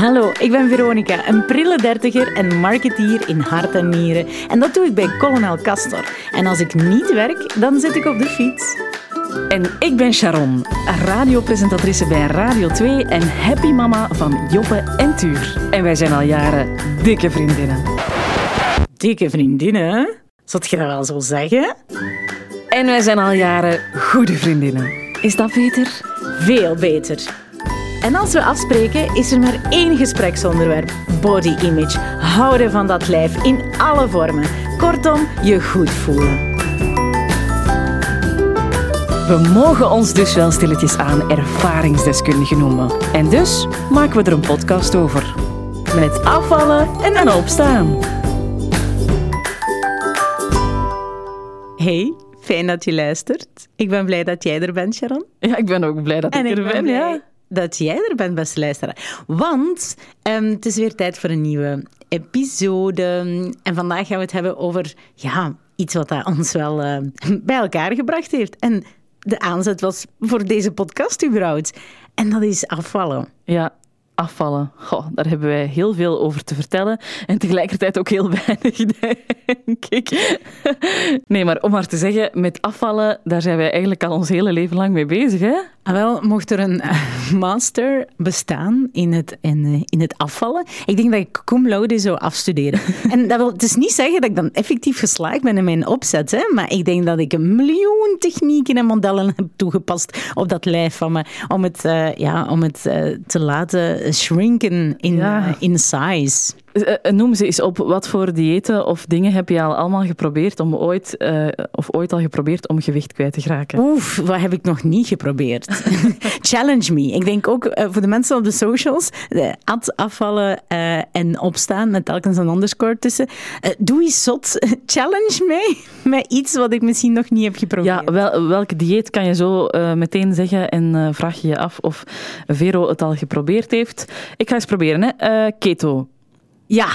Hallo, ik ben Veronica, een prille dertiger en marketeer in hart en nieren. En dat doe ik bij Colonel Castor. En als ik niet werk, dan zit ik op de fiets. En ik ben Sharon, radiopresentatrice bij Radio 2 en happy mama van Joppe en Tuur. En wij zijn al jaren dikke vriendinnen. Dikke vriendinnen? Zat je dat wel zo zeggen? En wij zijn al jaren goede vriendinnen. Is dat beter? Veel beter. En als we afspreken, is er maar één gespreksonderwerp: body image. Houden van dat lijf in alle vormen. Kortom, je goed voelen. We mogen ons dus wel stilletjes aan ervaringsdeskundigen noemen. En dus maken we er een podcast over. Met afvallen en opstaan. Hey, fijn dat je luistert. Ik ben blij dat jij er bent, Sharon. Ja, ik ben ook blij dat En ik ik er ben ben. blij Ja. Dat jij er bent, beste luisteraar. Want ehm, het is weer tijd voor een nieuwe episode. En vandaag gaan we het hebben over ja, iets wat ons wel eh, bij elkaar gebracht heeft. En de aanzet was voor deze podcast überhaupt. En dat is afvallen. Ja, afvallen. Goh, daar hebben wij heel veel over te vertellen. En tegelijkertijd ook heel weinig, denk ik. Nee, maar om maar te zeggen, met afvallen, daar zijn wij eigenlijk al ons hele leven lang mee bezig, hè? Ah, wel, mocht er een eh, master bestaan in het, in, eh, in het afvallen, ik denk dat ik cum laude zou afstuderen. en dat wil is niet zeggen dat ik dan effectief geslaagd ben in mijn opzet, hè, maar ik denk dat ik een miljoen technieken en modellen heb toegepast op dat lijf van me, om het, eh, ja, om het te laten shrinken in, Ja. eh, in size. Eh, eh, Noem ze eens op, wat voor diëten of dingen heb je al allemaal geprobeerd om ooit, eh, of ooit al geprobeerd om gewicht kwijt te geraken? Oef, wat heb ik nog niet geprobeerd? Challenge me. Ik denk ook voor de mensen op de socials, at afvallen en opstaan met telkens een underscore tussen. Doe eens zot. Challenge mij met iets wat ik misschien nog niet heb geprobeerd. Ja, wel, welke dieet kan je zo meteen zeggen en vraag je je af of Vero het al geprobeerd heeft? Ik ga eens proberen, hè. Keto. Ja.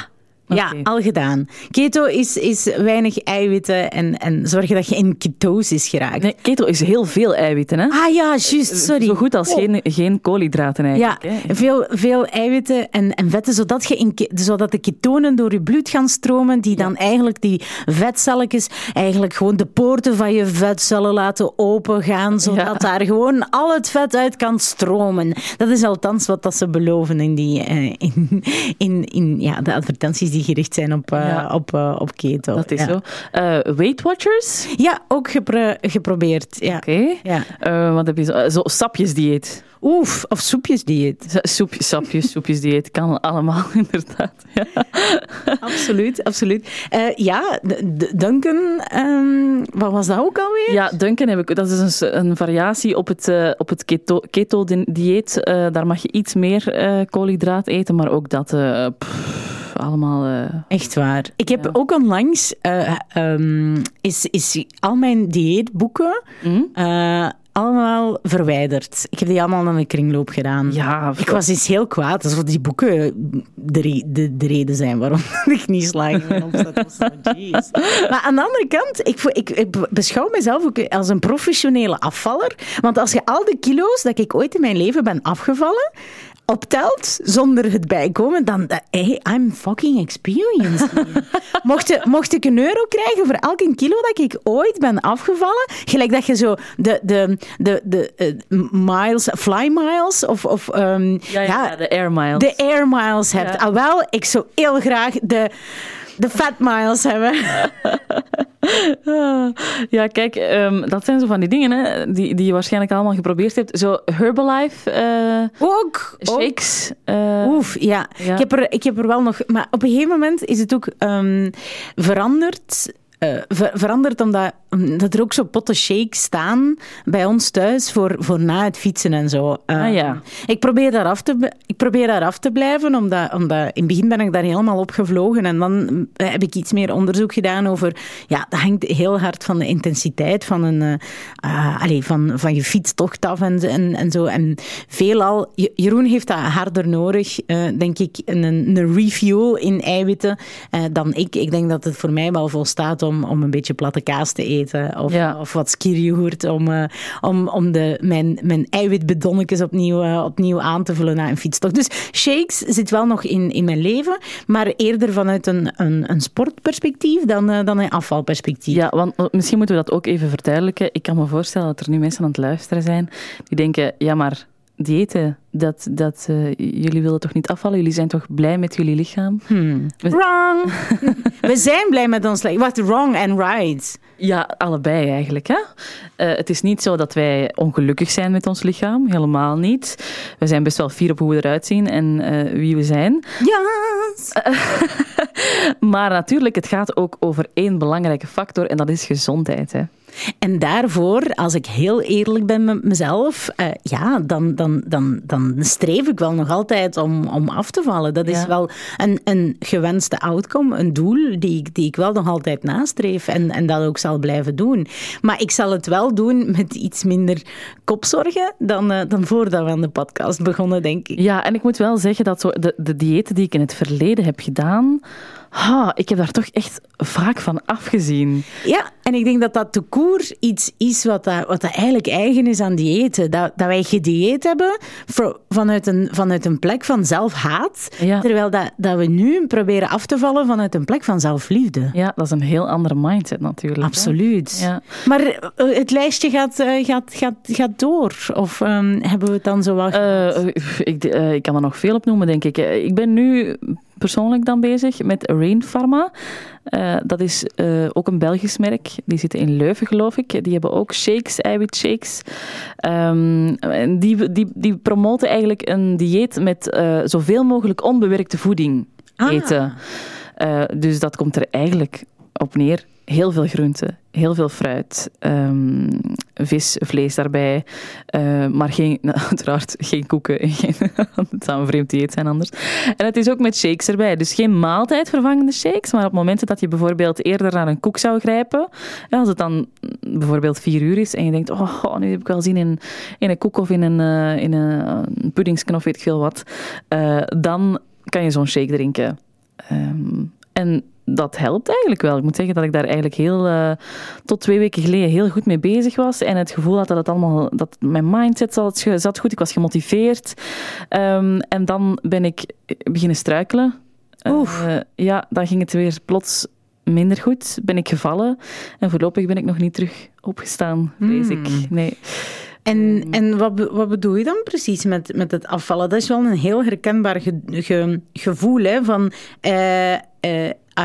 Ja, al gedaan. Keto is, is weinig eiwitten en, en zorgen dat je in ketosis geraakt. Nee, keto is heel veel eiwitten, hè. Ah ja, juist, sorry. Zo goed als Oh. geen, geen koolhydraten Ja, eigenlijk. hè. veel, veel eiwitten en, en vetten, zodat, je in, zodat de ketonen door je bloed gaan stromen, die dan eigenlijk die vetcelletjes, eigenlijk gewoon de poorten van je vetcellen laten opengaan, zodat Ja. daar gewoon al het vet uit kan stromen. Dat is althans wat dat ze beloven in, die, eh, in, in, in ja, de advertenties die gericht zijn op, eh, Ja. op, eh, op keto. Dat is ja. zo. Eh, Weight Watchers? Ja, ook gepro- geprobeerd. Ja. Oké. Ja. Wat heb je zo? Zo sapjesdieet. Oef, of soepjesdieet. Soepjes, sapjes, soepjesdieet. Kan allemaal, inderdaad. Ja. Absoluut, absoluut. Eh, ja, Duncan, ehm, wat was dat ook alweer? Ja, Duncan heb ik. Dat is een, een variatie op het, op het keto- keto-dieet. Eh, daar mag je iets meer koolhydraat eten, maar ook dat pff, allemaal. eh, Echt waar. Ik heb Ja. ook onlangs eh, ehm, is, is al mijn dieetboeken hm? eh, allemaal verwijderd. Ik heb die allemaal naar een kringloop gedaan. Ja, Ik was eens heel kwaad alsof die boeken de, re- de, de reden zijn waarom ik niet slaag. Maar aan de andere kant, ik, ik, ik beschouw mezelf ook als een professionele afvaller. Want als je al de kilo's dat ik ooit in mijn leven ben afgevallen, optelt zonder het bijkomen, dan... eh, Hey, I'm fucking experienced. mocht, je- mocht ik een euro krijgen voor elke kilo dat ik ooit ben afgevallen, gelijk dat je zo de, de, de, de eh, miles, fly miles of... of ehm, ja, ja, de air miles. de air miles hebt. Ja. Ah, wel, ik zou heel graag de, de fat miles hebben. Ja, kijk, ehm, dat zijn zo van die dingen hè, die, die je waarschijnlijk allemaal geprobeerd hebt. Zo Herbalife, eh, Ook. ook. shakes. eh, Oef, ja. Ja. Ik, heb er, ik heb er wel nog... Maar op een gegeven moment is het ook ehm, veranderd. Eh, ver- veranderd omdat, omdat er ook zo potten shakes staan bij ons thuis voor, voor na het fietsen en zo. Eh, Ah, ja. ik, probeer daar af te, ik probeer daar af te blijven, omdat, omdat in het begin ben ik daar helemaal op gevlogen en dan heb ik iets meer onderzoek gedaan over... Ja, dat hangt heel hard van de intensiteit van, een, eh, ah, allee, van, van je fietstocht af en, en, en zo. En veelal... Je- Jeroen heeft dat harder nodig, eh, denk ik, een, een refuel in eiwitten eh, dan ik. Ik denk dat het voor mij wel volstaat om om, een beetje platte kaas te eten. Of, Ja. of wat skierjoghurt om, eh, om, om de, mijn, mijn eiwitbedonnetjes opnieuw, eh, opnieuw aan te vullen na een fietstocht. Dus shakes zit wel nog in, in mijn leven, maar eerder vanuit een, een, een sportperspectief dan, eh, dan een afvalperspectief. Ja, want misschien moeten we dat ook even verduidelijken. Ik kan me voorstellen dat er nu mensen aan het luisteren zijn die denken, ja maar diëten, dat, dat, eh, jullie willen toch niet afvallen? Jullie zijn toch blij met jullie lichaam? Hmm. We- Wrong! We zijn blij met ons lichaam. Wacht, wrong and right. Ja, allebei eigenlijk. Hè? Eh, het is niet zo dat wij ongelukkig zijn met ons lichaam, helemaal niet. We zijn best wel fier op hoe we eruit zien en eh, wie we zijn. Yes! Maar natuurlijk, het gaat ook over één belangrijke factor en dat is gezondheid. Hè? En daarvoor, als ik heel eerlijk ben met mezelf, eh, ja, dan, dan, dan, dan streef ik wel nog altijd om, om af te vallen. Dat is Ja. wel een, een gewenste outcome, een doel die ik, die ik wel nog altijd nastreef en, en dat ook zal blijven doen. Maar ik zal het wel doen met iets minder kopzorgen dan, eh, dan voordat we aan de podcast begonnen, denk ik. Ja, en ik moet wel zeggen dat zo de, de diëten die ik in het verleden heb gedaan, ha, ik heb daar toch echt vaak van afgezien. Ja, en ik denk dat dat te koer iets is wat, dat, wat dat eigenlijk eigen is aan diëten. Dat, dat wij gedieet hebben voor- vanuit, een, vanuit een plek van zelfhaat, Ja. terwijl dat, dat we nu proberen af te vallen vanuit een plek van zelfliefde. Ja, dat is een heel andere mindset natuurlijk. Absoluut. Ja. Maar eh, het lijstje gaat, eh, gaat, gaat, gaat door. Of ehm, hebben we het dan zo wel? Eh, ik, ik kan er nog veel op noemen, denk ik. Ik ben nu persoonlijk dan bezig met Rain Pharma. Eh, dat is eh, ook een Belgisch merk. Die zitten in Leuven, geloof ik. Die hebben ook shakes, eiwitshakes. Ehm, en die, die, die promoten eigenlijk een dieet met eh, zoveel mogelijk onbewerkte voeding Ah. eten. Dus dat komt er eigenlijk op neer. Heel veel groenten, heel veel fruit, ehm, vis, vlees daarbij. Eh, maar geen, nou, uiteraard geen koeken. en Geen, het zou een vreemd dieet zijn anders. En het is ook met shakes erbij. Dus geen maaltijdvervangende shakes, maar op momenten dat je bijvoorbeeld eerder naar een koek zou grijpen. als het dan bijvoorbeeld vier uur is en je denkt, oh, oh, nu heb ik wel zin in, in een koek of in een, eh, in een, een puddingsken of weet ik veel wat. eh, dan kan je zo'n shake drinken. Ehm, en dat helpt eigenlijk wel. Ik moet zeggen dat ik daar eigenlijk heel, eh, tot twee weken geleden heel goed mee bezig was. En het gevoel had dat het allemaal, dat mijn mindset zat, zat goed. Ik was gemotiveerd. Ehm, en dan ben ik beginnen struikelen. Oef. Eh, ja, dan ging het weer plots minder goed. Ben ik gevallen. En voorlopig ben ik nog niet terug opgestaan, vrees ik. Nee. En, en wat, wat bedoel je dan precies met, met het afvallen? Dat is wel een heel herkenbaar ge- ge- gevoel, hè, van... eh,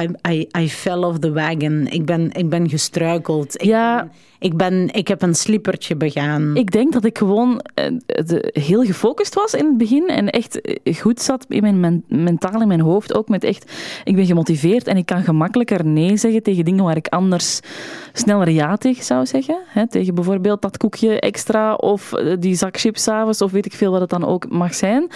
I, I, I fell off the wagon. Ik ben, ik ben gestruikeld. Ik, Ja. ben, ik, ben, ik heb een slippertje begaan. Ik denk dat ik gewoon eh, de- heel gefocust was in het begin en echt eh, goed zat in mijn men- mentaal, in mijn hoofd. Ook met echt, ik ben gemotiveerd en ik kan gemakkelijker nee zeggen tegen dingen waar ik anders sneller ja tegen zou zeggen. Hè, tegen bijvoorbeeld dat koekje extra of eh, die zak chips 's avonds of weet ik veel wat het dan ook mag zijn.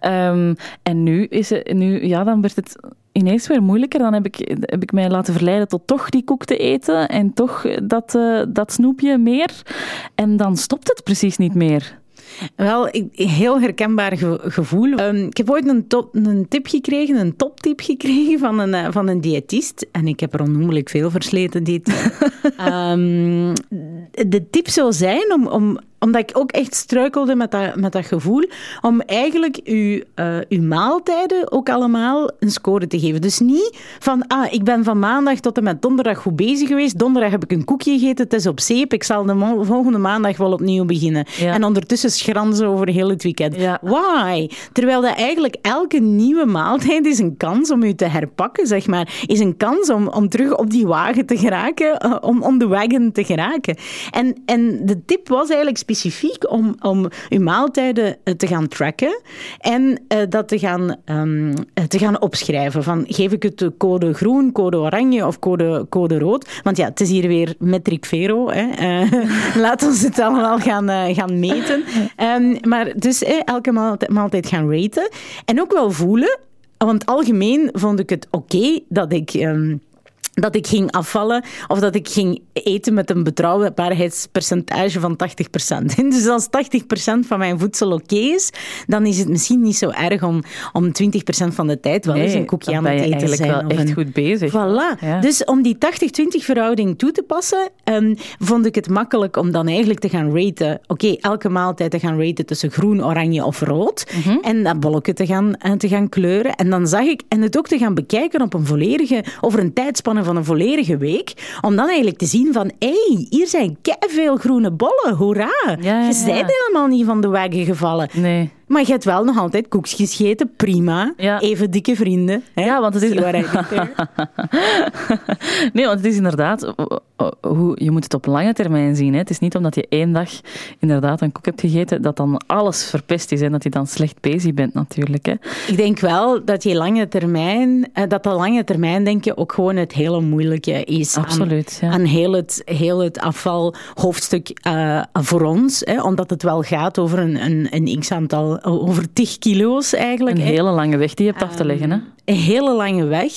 Ehm, en nu is het, nu, ja, dan werd het ineens weer moeilijker. Dan heb ik, heb ik mij laten verleiden tot toch die koek te eten en toch dat, eh, dat snoepje meer. En dan stopt het precies niet meer. Wel, een heel herkenbaar ge- gevoel. Ehm, ik heb ooit een, top, een tip gekregen, een toptip gekregen van een, eh, van een diëtist. En ik heb er onnoemelijk veel versleten dit. Ehm, de tip zou zijn, om, om, omdat ik ook echt struikelde met dat, met dat gevoel, om eigenlijk uw, eh, uw maaltijden ook allemaal een score te geven. Dus niet van, ah, ik ben van maandag tot en met donderdag goed bezig geweest. Donderdag heb ik een koekje gegeten, het is op zeep. Ik zal de volgende maandag wel opnieuw beginnen. Ja. En ondertussen schranzen over heel het weekend. Ja. Why? Terwijl dat eigenlijk elke nieuwe maaltijd is een kans om u te herpakken, zeg maar. Is een kans om, om terug op die wagen te geraken, eh, om, om de wagon te geraken. En, en de tip was eigenlijk specifiek om, om uw maaltijden eh, te gaan tracken en eh, dat te gaan, ehm, eh, te gaan opschrijven. Van, geef ik het de code groen, code oranje of code, code rood? Want ja, het is hier weer metric vero. Hè. Laat ons het allemaal gaan, gaan meten. Ehm, maar dus elke maaltijd, maaltijd gaan raten. En ook wel voelen. Want algemeen vond ik het oké dat ik... ehm, dat ik ging afvallen of dat ik ging eten met een betrouwbaarheidspercentage van 80%. Dus als 80% van mijn voedsel oké is, dan is het misschien niet zo erg om, om 20% van de tijd wel eens een koekje aan het eten te zijn. wel echt een... goed bezig. Voilà. Dus om die 80-20 verhouding toe te passen, um, vond ik het makkelijk om dan eigenlijk te gaan raten. Oké, elke maaltijd te gaan raten tussen groen, oranje of rood. Mm -hmm. En dat bolletje te gaan, eh, te gaan kleuren. En dan zag ik, en het ook te gaan bekijken op een volledige, over een tijdspanne van een volledige week. Om dan eigenlijk te zien van, hé, hey, hier zijn veel groene bollen, hoera. Ja, ja, je bent helemaal niet van de wagen gevallen. Nee. Maar je hebt wel nog altijd koekjes gegeten, prima. Ja. Even dikke vrienden. Hè? Ja, want het is... nee, want het is inderdaad... Hoe, je moet het op lange termijn zien. Hè. Het is niet omdat je één dag inderdaad een koek hebt gegeten, dat dan alles verpest is en dat je dan slecht bezig bent natuurlijk. Hè. Ik denk wel dat je lange termijn... Dat dat lange termijn denken ook gewoon het hele moeilijke is. Absoluut, aan, ja. aan heel, het, heel het afvalhoofdstuk uh, voor ons. Hè, omdat het wel gaat over een, een, een x-aantal over 10 kilo's eigenlijk. Een hele lange weg die je hebt af te leggen, hè? Een hele lange weg.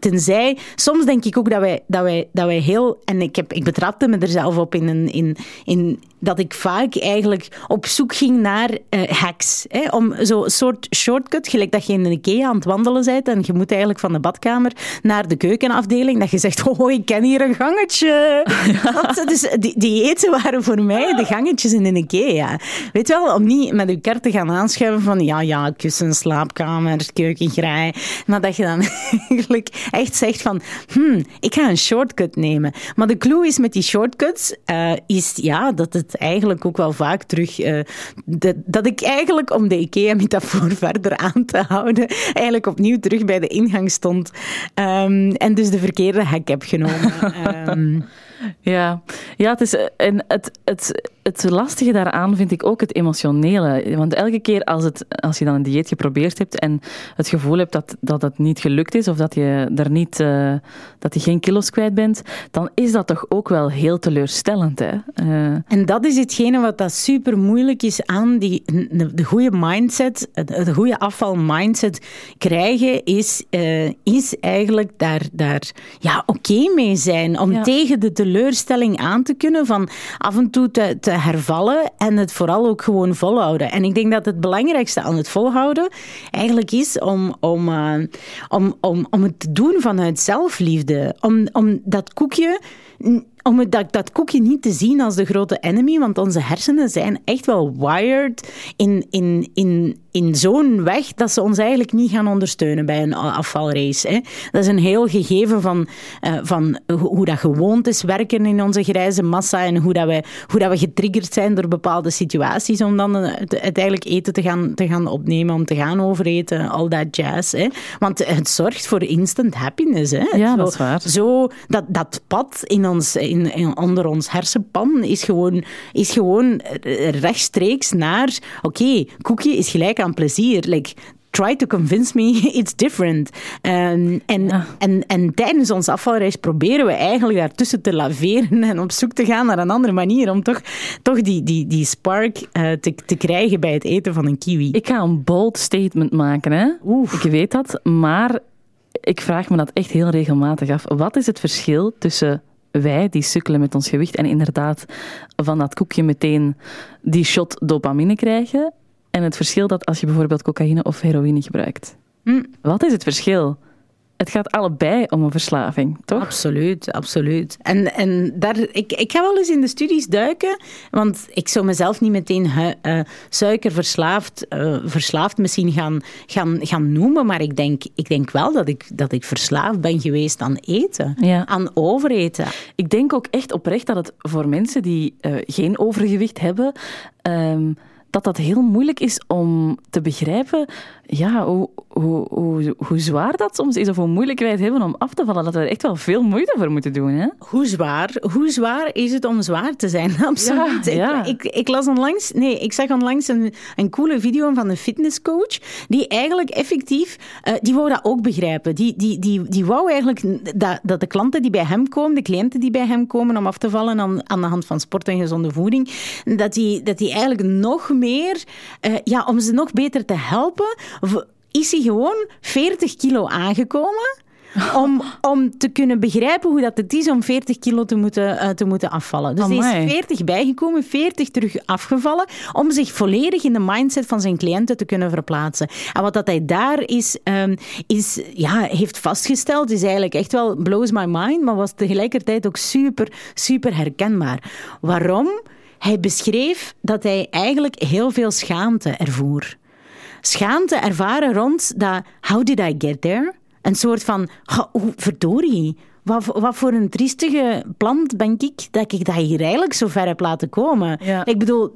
Tenzij, soms denk ik ook dat wij, dat wij, dat wij heel, en ik, heb, ik betrapte me er zelf op in, een, in, in dat ik vaak eigenlijk op zoek ging naar uh, hacks. Hè, om zo'n soort shortcut, gelijk dat je in een IKEA aan het wandelen bent en je moet eigenlijk van de badkamer naar de keukenafdeling, dat je zegt, oh, ik ken hier een gangetje. Ja. Dus die, die eten waren voor mij de gangetjes in een IKEA. Weet je wel, om niet met je kart te gaan aanschuiven van, ja, ja, kussen, slaapkamer, keukengraai. Maar dat je dan eigenlijk echt zegt van, hmm, ik ga een shortcut nemen. Maar de clue is met die shortcuts, uh, is ja, dat het eigenlijk ook wel vaak terug... Uh, dat, dat ik eigenlijk, om de IKEA-metafoor verder aan te houden, eigenlijk opnieuw terug bij de ingang stond. Um, en dus de verkeerde hek heb genomen. um, Ja, ja het, is, en het, het, het lastige daaraan vind ik ook het emotionele. Want elke keer als, het, als je dan een dieet geprobeerd hebt en het gevoel hebt dat, dat het niet gelukt is of dat je, er niet, uh, dat je geen kilo's kwijt bent, dan is dat toch ook wel heel teleurstellend. Hè? Uh... En dat is hetgene wat dat super moeilijk is aan die, de, de goede mindset, de, de goede afval-mindset krijgen, is, uh, is eigenlijk daar, daar ja, oké okay mee zijn. Om ja. tegen de teleurstelling aan te kunnen van af en toe te, te hervallen en het vooral ook gewoon volhouden. En ik denk dat het belangrijkste aan het volhouden eigenlijk is om, om, uh, om, om, om het te doen vanuit zelfliefde. Om, om dat koekje om dat, dat koekje niet te zien als de grote enemy, want onze hersenen zijn echt wel wired in, in, in, in zo'n weg dat ze ons eigenlijk niet gaan ondersteunen bij een afvalrace. Hè. Dat is een heel gegeven van, uh, van hoe dat gewoontes werken in onze grijze massa en hoe, dat wij, hoe dat we getriggerd zijn door bepaalde situaties om dan het eigenlijk eten te gaan, te gaan opnemen, om te gaan overeten, al dat jazz. Hè. Want het zorgt voor instant happiness. Hè. Ja, zo, dat is waar. Zo, dat, dat pad in ons, in, in, onder ons hersenpan is gewoon, is gewoon rechtstreeks naar, oké, okay, koekje is gelijk aan plezier. Like, try to convince me it's different. Um, en, ja. en, en tijdens onze afvalreis proberen we eigenlijk daartussen te laveren en op zoek te gaan naar een andere manier om toch, toch die, die, die spark uh, te, te krijgen bij het eten van een kiwi. Ik ga een bold statement maken, hè? Oef. Ik weet dat, maar ik vraag me dat echt heel regelmatig af. Wat is het verschil tussen wij die sukkelen met ons gewicht en inderdaad van dat koekje meteen die shot dopamine krijgen en het verschil dat als je bijvoorbeeld cocaïne of heroïne gebruikt. Hm. Wat is het verschil? Het gaat allebei om een verslaving, toch? Absoluut, absoluut. En, en daar, ik, ik ga wel eens in de studies duiken, want ik zou mezelf niet meteen uh, suikerverslaafd uh, verslaafd misschien gaan, gaan, gaan noemen, maar ik denk, ik denk wel dat ik, dat ik verslaafd ben geweest aan eten, ja. aan overeten. Ik denk ook echt oprecht dat het voor mensen die uh, geen overgewicht hebben... Um, dat dat heel moeilijk is om te begrijpen ja, hoe, hoe, hoe, hoe zwaar dat soms is of hoe moeilijk wij het hebben om af te vallen. Dat we er echt wel veel moeite voor moeten doen. Hè? Hoe zwaar? Hoe zwaar is het om zwaar te zijn? Absoluut. Ja, ja. Ik, ik, ik, las onlangs, nee, ik zag onlangs een, een coole video van een fitnesscoach die eigenlijk effectief, uh, die wou dat ook begrijpen. Die, die, die, die wou eigenlijk dat, dat de klanten die bij hem komen, de cliënten die bij hem komen om af te vallen aan, aan de hand van sport en gezonde voeding, dat die, dat die eigenlijk nog meer, uh, ja, om ze nog beter te helpen, is hij gewoon 40 kilo aangekomen om, om te kunnen begrijpen hoe dat het is om 40 kilo te moeten, uh, te moeten afvallen. Dus hij is 40 bijgekomen, 40 terug afgevallen, om zich volledig in de mindset van zijn cliënten te kunnen verplaatsen. En wat dat hij daar is, um, is ja, heeft vastgesteld, is eigenlijk echt wel blows my mind, maar was tegelijkertijd ook super, super herkenbaar. Waarom? Hij beschreef dat hij eigenlijk heel veel schaamte ervoer. Schaamte ervaren rond dat, how did I get there? Een soort van, oh, verdorie, wat, wat, voor een triestige plant ben ik dat ik dat hier eigenlijk zo ver heb laten komen. Ik bedoel,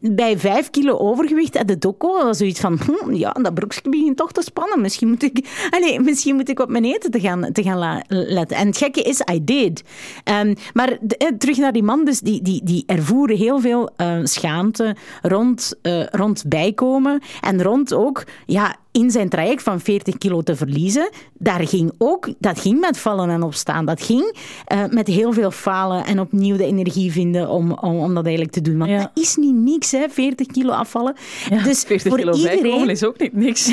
bij vijf kilo overgewicht at de doko was zoiets van, hm, ja, dat broekje begint toch te spannen. Misschien moet ik, allez, misschien moet ik op mijn eten te gaan, te gaan letten. En het gekke is, I did. Um, maar eh, terug naar die man, dus die, die, die ervoeren heel veel uh, schaamte rond, uh, rond bijkomen en rond ook, ja, in zijn traject van 40 kilo te verliezen, daar ging ook, dat ging met vallen en opstaan. Dat ging uh, met heel veel falen en opnieuw de energie vinden om, om, om dat eigenlijk te doen. Want ja. dat is niet niks, hè, 40 kilo afvallen. Ja, dus 40 voor kilo iedereen is ook niet niks.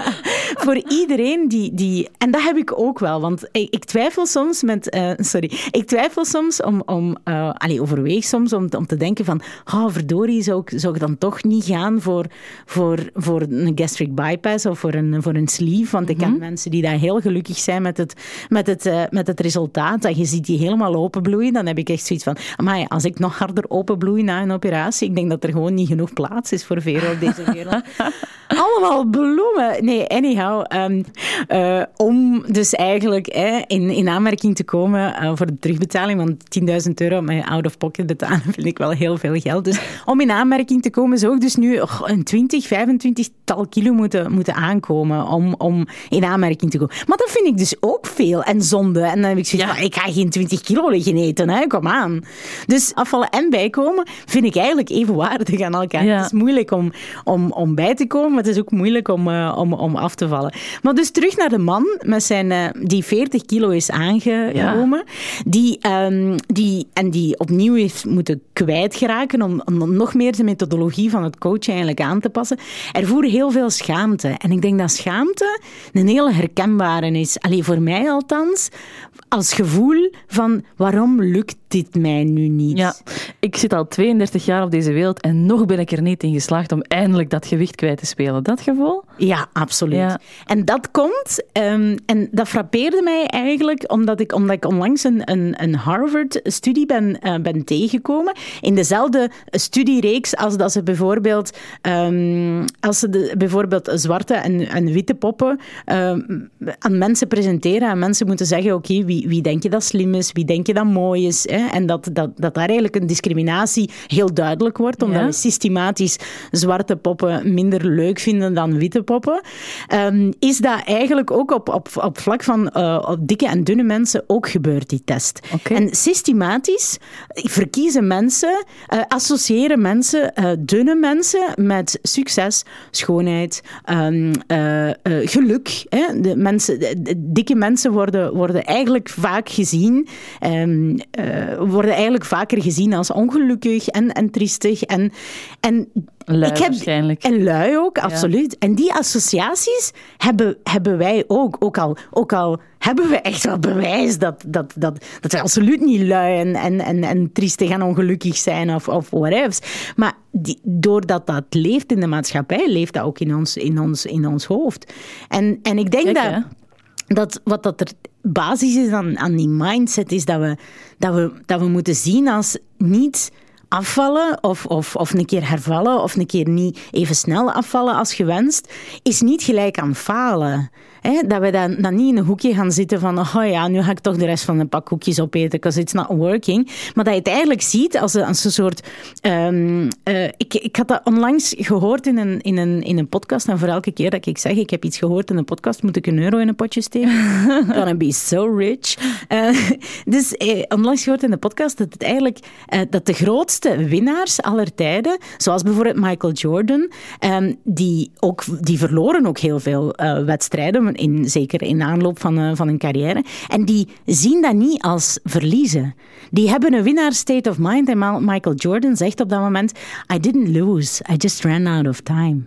voor iedereen die, die... En dat heb ik ook wel, want ik, ik twijfel soms met... Uh, sorry. Ik twijfel soms om... om uh, allez, overweeg soms om, om te denken van... Oh, verdorie, zou ik, zou ik dan toch niet gaan voor, voor, voor een gastric bypass of voor een, voor een sleeve. Want ik ken mhm. mensen die daar heel gelukkig zijn met het, met het, uh, met het resultaat. En je ziet die helemaal openbloeien. Dan heb ik echt zoiets van, maar als ik nog harder openbloei na een operatie, ik denk dat er gewoon niet genoeg plaats is voor vero op deze wereld. Allemaal bloemen. Nee, anyhow. Um, uh, om dus eigenlijk in, in aanmerking te komen uh, voor de terugbetaling, want 10.000 euro met out-of-pocket betalen vind ik wel heel veel geld. Dus om in aanmerking te komen zou ik dus nu oh, een 20, 25 tal kilo moeten, moeten aankomen om, om in aanmerking te komen. Maar dat vind ik dus ook veel en zonde. En dan heb ik zoiets ja. ik ga geen 20 kilo liggen eten, hè? kom aan. Dus afvallen en bijkomen vind ik eigenlijk evenwaardig aan elkaar. Het is moeilijk om, om, om bij te komen, maar het is ook moeilijk om, uh, om, om af te vallen. Maar dus terug naar de man met zijn, uh, die 40 kilo is aangekomen, die, um, die, en die opnieuw heeft moeten kwijtgeraken om, om nog meer de methodologie van het coachen eigenlijk aan te passen. Er voer heel veel schaamte. En ik denk dat schaamte een hele herkenbare is. Alleen voor mij althans, als gevoel van waarom lukt dit mij nu niet? Ja, ik zit al 32 jaar op deze wereld en nog ben ik er niet in geslaagd om eindelijk dat gewicht kwijt te spelen. Dat gevoel? Ja, absoluut. En dat komt, um, en dat frappeerde mij eigenlijk omdat ik, omdat ik onlangs een, een, een Harvard-studie ben, uh, ben tegengekomen. In dezelfde studiereeks als dat ze bijvoorbeeld, um, als ze de, bijvoorbeeld zwarte en, en witte poppen um, aan mensen presenteren. En mensen moeten zeggen, oké, wie, wie denk je dat slim is? Wie denk je dat mooi is? Hè? En dat, dat, dat daar eigenlijk een discriminatie heel duidelijk wordt, omdat we systematisch zwarte poppen minder leuk vinden dan witte poppen. Um, is dat eigenlijk ook op, op, op vlak van uh, op dikke en dunne mensen ook gebeurt, die test. Okay. En systematisch verkiezen mensen, uh, associëren mensen uh, dunne mensen met succes, schoonheid, um, geluk. Hè? De mensen, de, dikke mensen worden, worden eigenlijk vaak gezien, um, worden eigenlijk vaker gezien als ongelukkig en, en triestig. En, en Lui ik heb, waarschijnlijk. En lui ook, absoluut. En die hebben, hebben wij ook. Ook al, ook al hebben we echt wel bewijs dat, dat, dat, dat we absoluut niet lui en, en, en, en triestig en ongelukkig zijn of, of whatever. Maar die, doordat dat leeft in de maatschappij, leeft dat ook in ons, in ons, in ons hoofd. En, en ik denk dat, dat wat dat er basis is aan, aan die mindset, is dat we, dat, we, dat we moeten zien als niet afvallen of, of, of een keer hervallen of een keer niet even snel afvallen als gewenst, is niet gelijk aan falen dat we dan, dan niet in een hoekje gaan zitten van, oh ja, nu ga ik toch de rest van een pak koekjes opeten, because it's not working. Maar dat je het eigenlijk ziet als een, als een soort... Um, uh, ik, ik had dat onlangs gehoord in een, in, een, in een podcast, en voor elke keer dat ik zeg, ik heb iets gehoord in een podcast, moet ik een euro in een potje steken. Gonna be so rich. Uh, dus eh, onlangs gehoord in een podcast dat het eigenlijk, uh, dat de grootste winnaars aller tijden, zoals bijvoorbeeld Michael Jordan, um, die, ook, die verloren ook heel veel wedstrijden, in, zeker in aanloop van, uh, van een carrière. En die zien dat niet als verliezen. Die hebben een winnaar state of mind. En Michael Jordan zegt op dat moment: I didn't lose, I just ran out of time.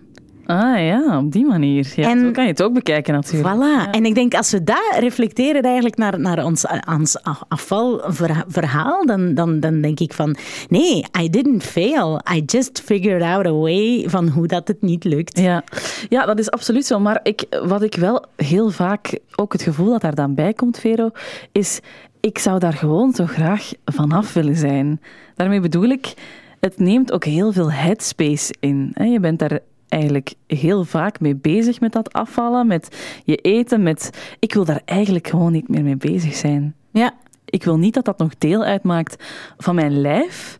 Ah ja, op die manier. Ja, En- zo kan je het ook bekijken natuurlijk. Voilà. En ik denk, als we dat reflecteren eigenlijk naar, naar ons, ons afvalverhaal, dan, dan, dan denk ik van, nee, I didn't fail. I just figured out a way van hoe dat het niet lukt. Ja. ja, dat is absoluut zo. Maar ik, wat ik wel heel vaak ook het gevoel dat daar dan bij komt, Vero, is ik zou daar gewoon zo graag vanaf willen zijn. Daarmee bedoel ik, het neemt ook heel veel headspace in. Je bent daar eigenlijk heel vaak mee bezig met dat afvallen, met je eten, met... Ik wil daar eigenlijk gewoon niet meer mee bezig zijn. Ja. Ik wil niet dat dat nog deel uitmaakt van mijn lijf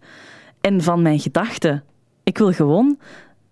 en van mijn gedachten. Ik wil gewoon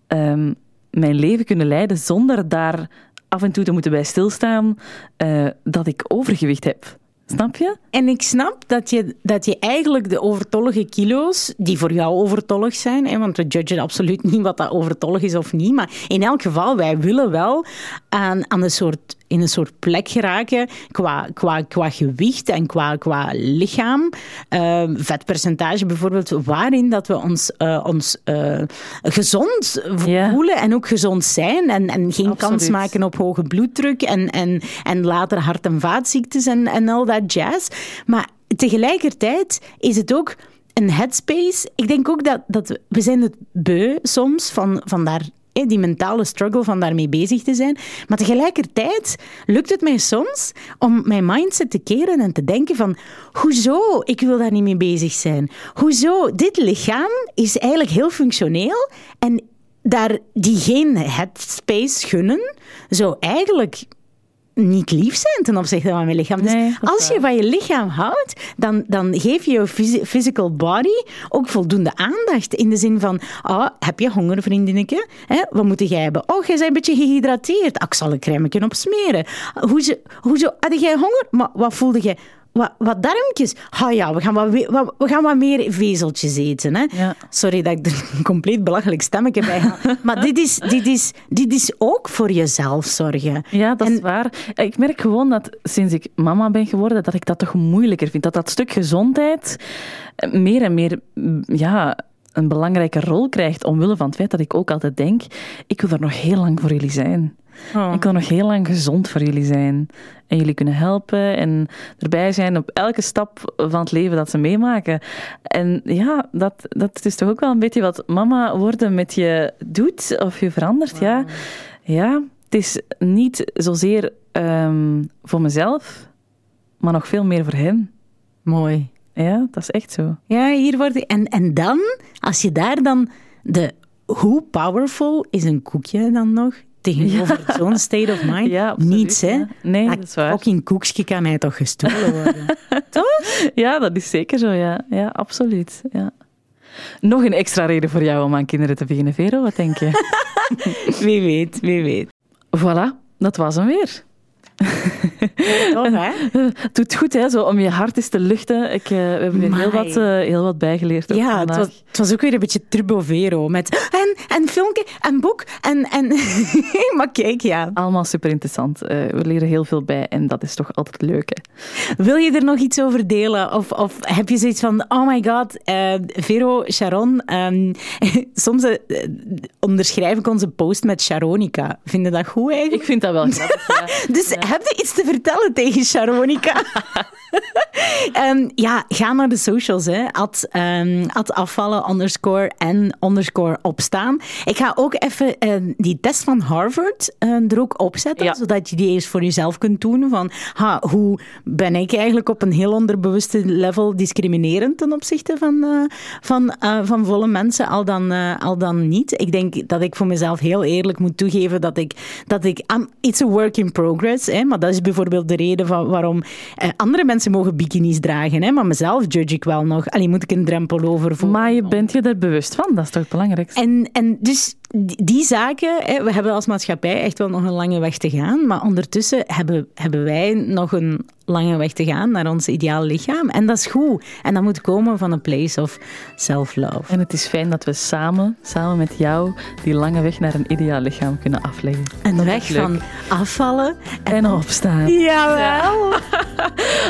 ehm, mijn leven kunnen leiden zonder daar af en toe te moeten bij stilstaan eh, dat ik overgewicht heb. Snap je? En ik snap dat je, dat je eigenlijk de overtollige kilo's, die voor jou overtollig zijn, hè, want we judgen absoluut niet wat dat overtollig is of niet, maar in elk geval, wij willen wel aan, aan een soort, in een soort plek geraken qua, qua, qua gewicht en qua, qua lichaam, eh, vetpercentage bijvoorbeeld, waarin dat we ons, eh, ons eh, gezond voelen en ook gezond zijn en, en geen kans maken op hoge bloeddruk en, en, en later hart- en vaatziektes en, en al dat jazz. Maar tegelijkertijd is het ook een headspace. Ik denk ook dat, dat we- zijn het beu soms van, van daar die mentale struggle van daarmee bezig te zijn. Maar tegelijkertijd lukt het mij soms om mijn mindset te keren en te denken van hoezo, ik wil daar niet mee bezig zijn. Hoezo, dit lichaam is eigenlijk heel functioneel en daar die geen headspace gunnen, zou eigenlijk niet lief zijn ten opzichte van mijn lichaam. Dus Nee, als je van je lichaam houdt, dan, dan geef je je phys- physical body ook voldoende aandacht. In de zin van, ah, heb je honger, vriendinnetje? Hè? Wat moet jij hebben? Oh, jij bent een beetje gehydrateerd. Ah, ik zal een crème op smeren. Hoezo, hoezo, had jij honger? Maar wat voelde jij? Wat, wat darmpjes? Ja, we gaan wat, we- gaan wat meer vezeltjes eten. Hè? Ja. Sorry dat ik er een compleet belachelijk stemmetje bij ga. Maar dit is, dit, is, dit is ook voor jezelf zorgen. Ja, dat En- is waar. Ik merk gewoon dat sinds ik mama ben geworden, dat ik dat toch moeilijker vind. Dat dat stuk gezondheid eh, meer en meer mm, ja, een belangrijke rol krijgt, omwille van het feit dat ik ook altijd denk, ik wil er nog heel lang voor jullie zijn. Oh. Ik wil nog heel lang gezond voor jullie zijn. En jullie kunnen helpen en erbij zijn op elke stap van het leven dat ze meemaken. En ja, dat, dat is toch ook wel een beetje wat mama worden met je doet of je verandert. Ja. ja, het is niet zozeer ehm, voor mezelf, maar nog veel meer voor hen. Mooi. Ja, dat is echt zo. Ja, hier wordt... En, en dan, als je daar dan de... Hoe powerful is een koekje dan nog? Tegenover zo'n state of mind? Ja, absoluut, Niets, hè? ja. Nee, dat is waar. Ook in koekje kan hij toch gestolen worden? Ja, dat is zeker zo, ja. Ja, absoluut. Ja. Nog een extra reden voor jou om aan kinderen te beginnen, Vero. Wat denk je? wie weet, wie weet. voilà, dat was hem weer. Hè? Het doet goed, hè, zo, om je hart eens te luchten. Ik, eh, we hebben weer heel wat, eh, heel wat bijgeleerd. Ja, het was, het was ook weer een beetje Turbovero. Met en, en filmpje, en boek, en... en maar kijk, ja. Allemaal super interessant. Eh, we leren heel veel bij en dat is toch altijd leuk. Hè? Wil je er nog iets over delen? Of, of heb je zoiets van, oh my god, Vero, Sharon... ehm, soms onderschrijf ik onze post met Sharonica. Vind je dat goed eigenlijk? Ik vind dat wel grappig. Ja. Dus heb je iets te vertellen tegen Sharonica? Ehm, ja, ga naar de socials, hè. At, ehm, at afvallen underscore en underscore opstaan. Ik ga ook even ehm, die test van Harvard er ook opzetten, Ja. zodat je die eens voor jezelf kunt doen. Van, ha, hoe ben ik eigenlijk op een heel onderbewuste level discriminerend ten opzichte van, eh, van, eh, van volle mensen, al dan, eh, al dan niet. Ik denk dat ik voor mezelf heel eerlijk moet toegeven dat ik... Dat ik I'm- it's a work in progress, hè, maar dat is bijvoorbeeld de reden van waarom eh, andere mensen mogen bikinis dragen. Hè, maar mezelf judge ik wel nog. Alleen moet ik een drempel over. Maar je bent je er bewust van, dat is toch het belangrijkste? En, en dus die, die zaken, hè, we hebben als maatschappij echt wel nog een lange weg te gaan. Maar ondertussen hebben, hebben wij nog een lange weg te gaan naar ons ideaal lichaam. En dat is goed. En dat moet komen van een place of self-love. En het is fijn dat we samen, samen met jou, die lange weg naar een ideaal lichaam kunnen afleggen. Een Dat weg van afvallen. En opstaan. Jawel.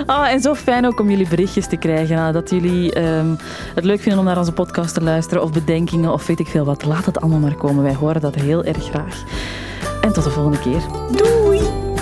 Ah, en zo fijn ook om jullie berichtjes te krijgen. Ah, Dat jullie ehm, het leuk vinden om naar onze podcast te luisteren. Of bedenkingen of weet ik veel wat. Laat het allemaal maar komen. Wij horen dat heel erg graag. En tot de volgende keer. Doei!